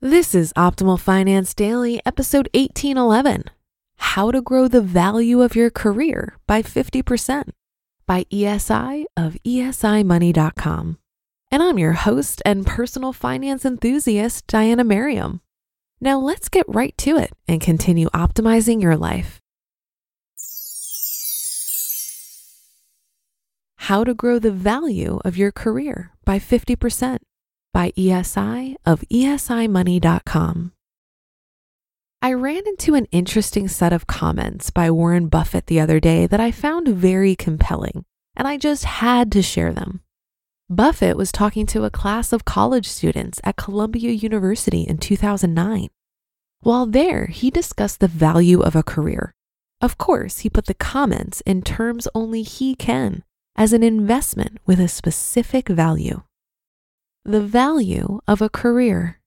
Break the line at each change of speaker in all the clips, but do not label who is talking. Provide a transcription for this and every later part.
This is Optimal Finance Daily, episode 1811 How to Grow the Value of Your Career by 50% by ESI of esimoney.com. And I'm your host and personal finance enthusiast, Diana Merriam. Now let's get right to it and continue optimizing your life. How to Grow the Value of Your Career by 50% by ESI of esimoney.com. I ran into an interesting set of comments by Warren Buffett the other day that I found very compelling, and I just had to share them. Buffett was talking to a class of college students at Columbia University in 2009. While there, he discussed the value of a career. Of course, he put the comments in terms only he can, as an investment with a specific value the value of a career.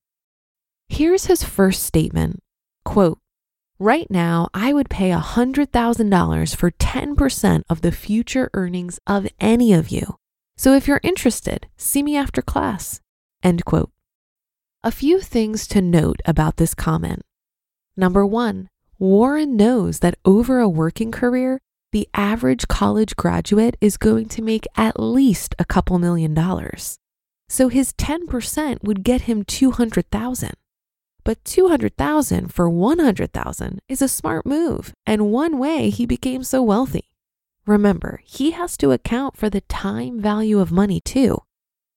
Here's his first statement quote, Right now, I would pay $100,000 for 10% of the future earnings of any of you. So if you're interested, see me after class. End quote. A few things to note about this comment. Number one, Warren knows that over a working career, the average college graduate is going to make at least a couple million dollars. So his 10% would get him 200,000. But 200,000 for 100,000 is a smart move and one way he became so wealthy. Remember, he has to account for the time value of money too.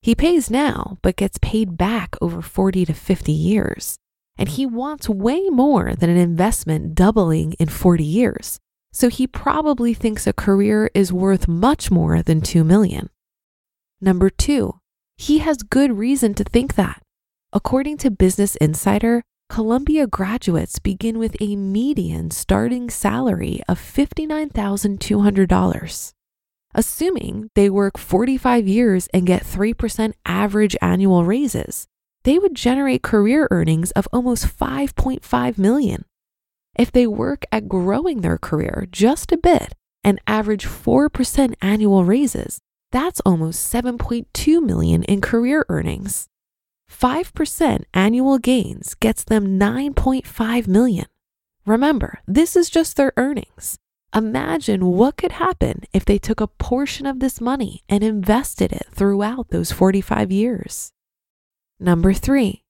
He pays now but gets paid back over 40 to 50 years. And he wants way more than an investment doubling in 40 years. So he probably thinks a career is worth much more than 2 million. Number 2, he has good reason to think that. According to Business Insider, Columbia graduates begin with a median starting salary of $59,200. Assuming they work 45 years and get 3% average annual raises, they would generate career earnings of almost 5.5 million. If they work at growing their career just a bit and average 4% annual raises, that's almost 7.2 million in career earnings. 5% annual gains gets them 9.5 million. Remember, this is just their earnings. Imagine what could happen if they took a portion of this money and invested it throughout those 45 years. Number three,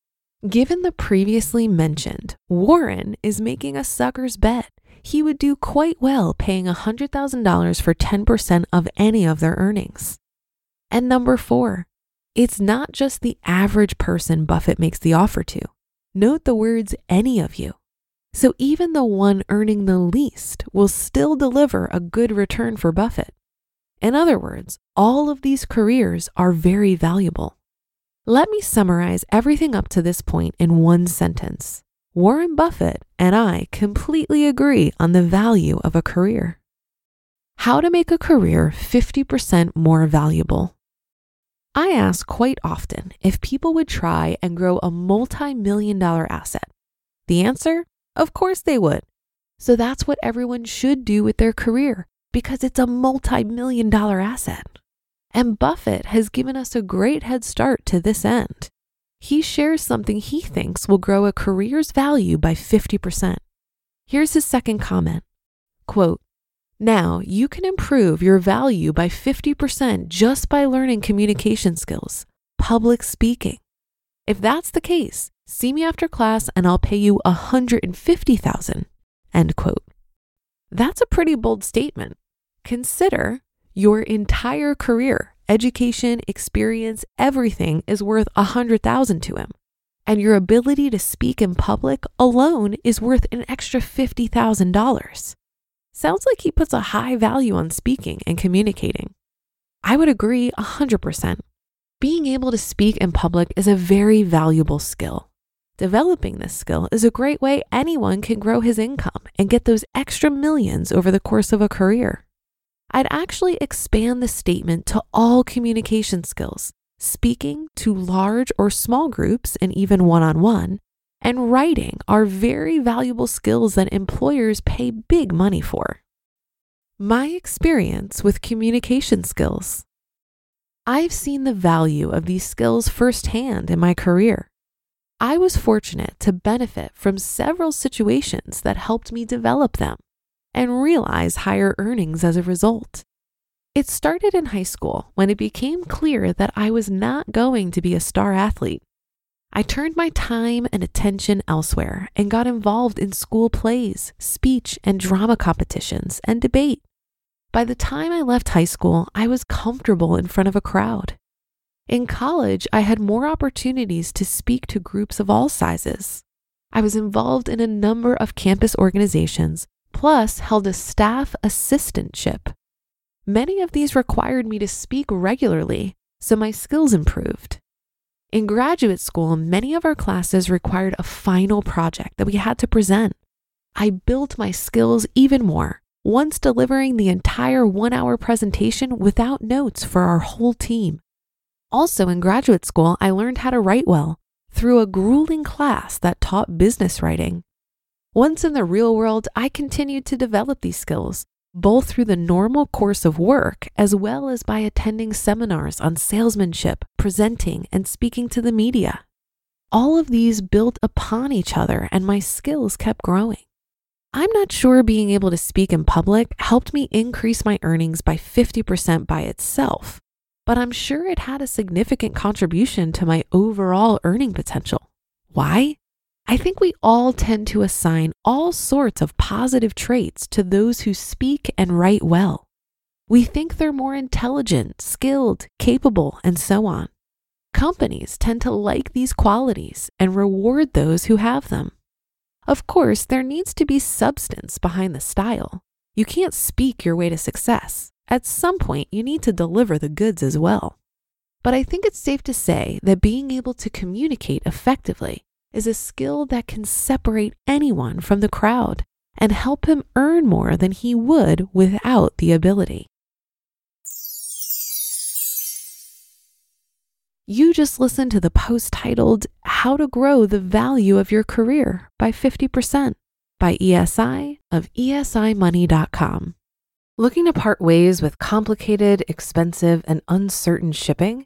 given the previously mentioned, Warren is making a sucker's bet. He would do quite well paying $100,000 for 10% of any of their earnings. And number four, it's not just the average person Buffett makes the offer to. Note the words any of you. So even the one earning the least will still deliver a good return for Buffett. In other words, all of these careers are very valuable. Let me summarize everything up to this point in one sentence. Warren Buffett and I completely agree on the value of a career. How to make a career 50% more valuable. I ask quite often if people would try and grow a multi million dollar asset. The answer? Of course they would. So that's what everyone should do with their career because it's a multi million dollar asset. And Buffett has given us a great head start to this end. He shares something he thinks will grow a career's value by 50%. Here's his second comment Quote, now you can improve your value by 50% just by learning communication skills, public speaking. If that's the case, see me after class and I'll pay you 150,000. End quote. That's a pretty bold statement. Consider your entire career, education, experience, everything is worth a 100,000 to him. And your ability to speak in public alone is worth an extra $50,000. Sounds like he puts a high value on speaking and communicating. I would agree a 100%. Being able to speak in public is a very valuable skill. Developing this skill is a great way anyone can grow his income and get those extra millions over the course of a career. I'd actually expand the statement to all communication skills, speaking to large or small groups and even one on one, and writing are very valuable skills that employers pay big money for. My experience with communication skills. I've seen the value of these skills firsthand in my career. I was fortunate to benefit from several situations that helped me develop them and realize higher earnings as a result. It started in high school when it became clear that I was not going to be a star athlete. I turned my time and attention elsewhere and got involved in school plays, speech and drama competitions, and debate. By the time I left high school, I was comfortable in front of a crowd. In college, I had more opportunities to speak to groups of all sizes. I was involved in a number of campus organizations, plus held a staff assistantship. Many of these required me to speak regularly, so my skills improved. In graduate school, many of our classes required a final project that we had to present. I built my skills even more, once delivering the entire one hour presentation without notes for our whole team. Also, in graduate school, I learned how to write well through a grueling class that taught business writing. Once in the real world, I continued to develop these skills, both through the normal course of work as well as by attending seminars on salesmanship, presenting, and speaking to the media. All of these built upon each other, and my skills kept growing. I'm not sure being able to speak in public helped me increase my earnings by 50% by itself, but I'm sure it had a significant contribution to my overall earning potential. Why? I think we all tend to assign all sorts of positive traits to those who speak and write well. We think they're more intelligent, skilled, capable, and so on. Companies tend to like these qualities and reward those who have them. Of course, there needs to be substance behind the style. You can't speak your way to success. At some point, you need to deliver the goods as well. But I think it's safe to say that being able to communicate effectively is a skill that can separate anyone from the crowd and help him earn more than he would without the ability. You just listened to the post titled How to Grow the Value of Your Career by 50% by ESI of esimoney.com. Looking to part ways with complicated, expensive, and uncertain shipping?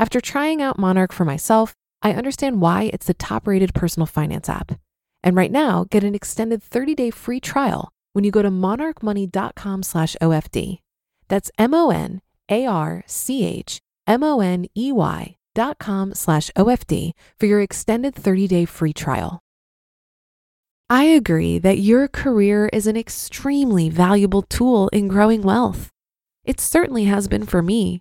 After trying out Monarch for myself, I understand why it's the top rated personal finance app. And right now, get an extended 30 day free trial when you go to monarchmoney.com slash OFD. That's M O N A R C H M O N E Y dot com slash OFD for your extended 30 day free trial. I agree that your career is an extremely valuable tool in growing wealth. It certainly has been for me.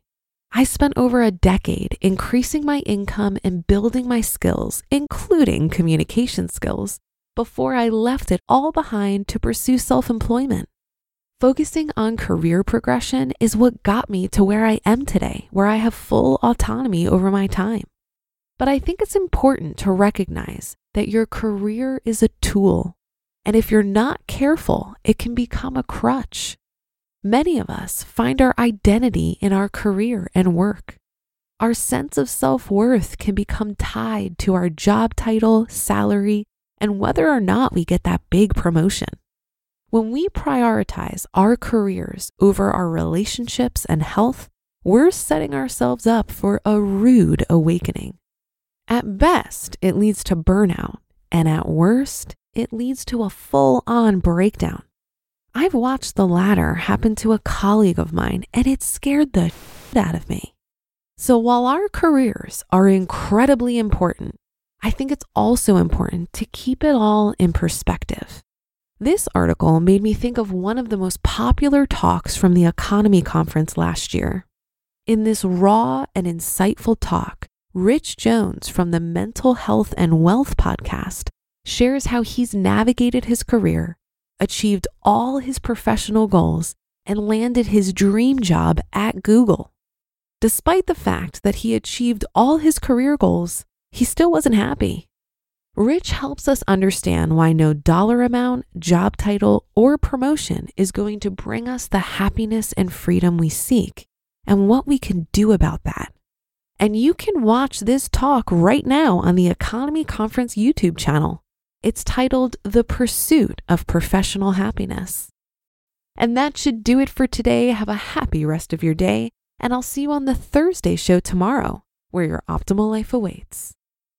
I spent over a decade increasing my income and building my skills, including communication skills, before I left it all behind to pursue self employment. Focusing on career progression is what got me to where I am today, where I have full autonomy over my time. But I think it's important to recognize that your career is a tool. And if you're not careful, it can become a crutch. Many of us find our identity in our career and work. Our sense of self worth can become tied to our job title, salary, and whether or not we get that big promotion. When we prioritize our careers over our relationships and health, we're setting ourselves up for a rude awakening. At best, it leads to burnout, and at worst, it leads to a full on breakdown. I've watched the latter happen to a colleague of mine, and it scared the shit out of me. So while our careers are incredibly important, I think it's also important to keep it all in perspective. This article made me think of one of the most popular talks from the EconoMe Conference last year. In this raw and insightful talk, Rich Jones from the Mental Health and Wealth podcast shares how he's navigated his career, achieved all his professional goals, and landed his dream job at Google. Despite the fact that he achieved all his career goals, he still wasn't happy. Rich helps us understand why no dollar amount, job title, or promotion is going to bring us the happiness and freedom we seek, and what we can do about that. And you can watch this talk right now on the EconoMe Conference YouTube channel. It's titled The Pursuit of Professional Happiness. And that should do it for today. Have a happy rest of your day, and I'll see you on the Thursday show tomorrow, where your optimal life awaits.